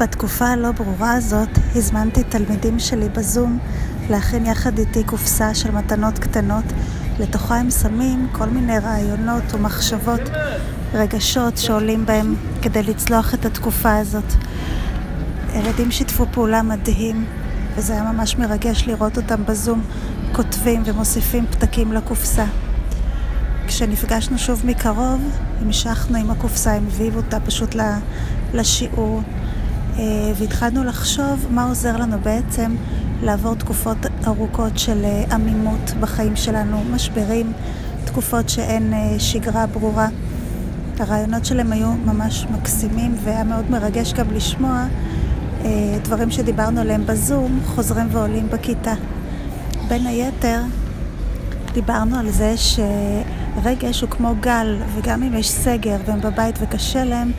בתקופה הלא ברורה הזאת הזמנתי תלמידים שלי בזום להכין יחד איתי קופסה של מתנות קטנות. לתוכה הם שמים כל מיני רעיונות ומחשבות, רגשות שעולים בהם כדי לצלוח את התקופה הזאת. ילדים שיתפו פעולה מדהים, וזה היה ממש מרגש לראות אותם בזום כותבים ומוסיפים פתקים לקופסה. כשנפגשנו שוב מקרוב, המשכנו עם הקופסה, הם הביאו אותה פשוט לשיעור, והתחלנו לחשוב מה עוזר לנו בעצם לעבור תקופות ארוכות של אה, עמימות בחיים שלנו, משברים, תקופות שאין אה, שגרה ברורה. הרעיונות שלהם היו ממש מקסימים והיה מאוד מרגש גם לשמוע דברים שדיברנו עליהם בזום חוזרים ועולים בכיתה. בין היתר, דיברנו על זה שרגש הוא כמו גל, וגם אם יש סגר והם בבית וקשה להם,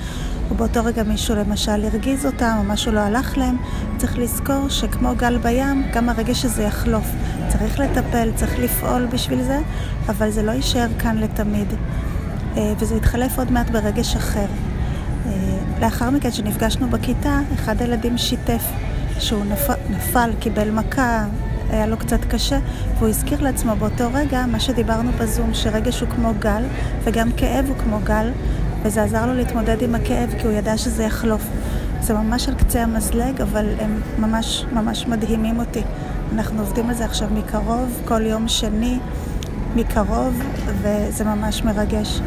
ובאותו רגע מישהו למשל הרגיז אותם או משהו לא הלך להם, צריך לזכור שכמו גל בים, גם הרגש הזה יחלוף. צריך לטפל, צריך לפעול בשביל זה, אבל זה לא יישאר כאן לתמיד. אה, וזה יתחלף עוד מעט ברגש אחר. אה, לאחר מכן, כשנפגשנו בכיתה, אחד הילדים שיתף שהוא נפל, נפל קיבל מכה, היה לו קצת קשה, והוא הזכיר לעצמו באותו רגע מה שדיברנו בזום, שרגש הוא כמו גל, וגם כאב הוא כמו גל, וזה עזר לו להתמודד עם הכאב, כי הוא ידע שזה יחלוף. זה ממש על קצה המזלג, אבל הם ממש ממש מדהימים אותי. אנחנו עובדים על זה עכשיו מקרוב, כל יום שני מקרוב, וזה ממש מרגש.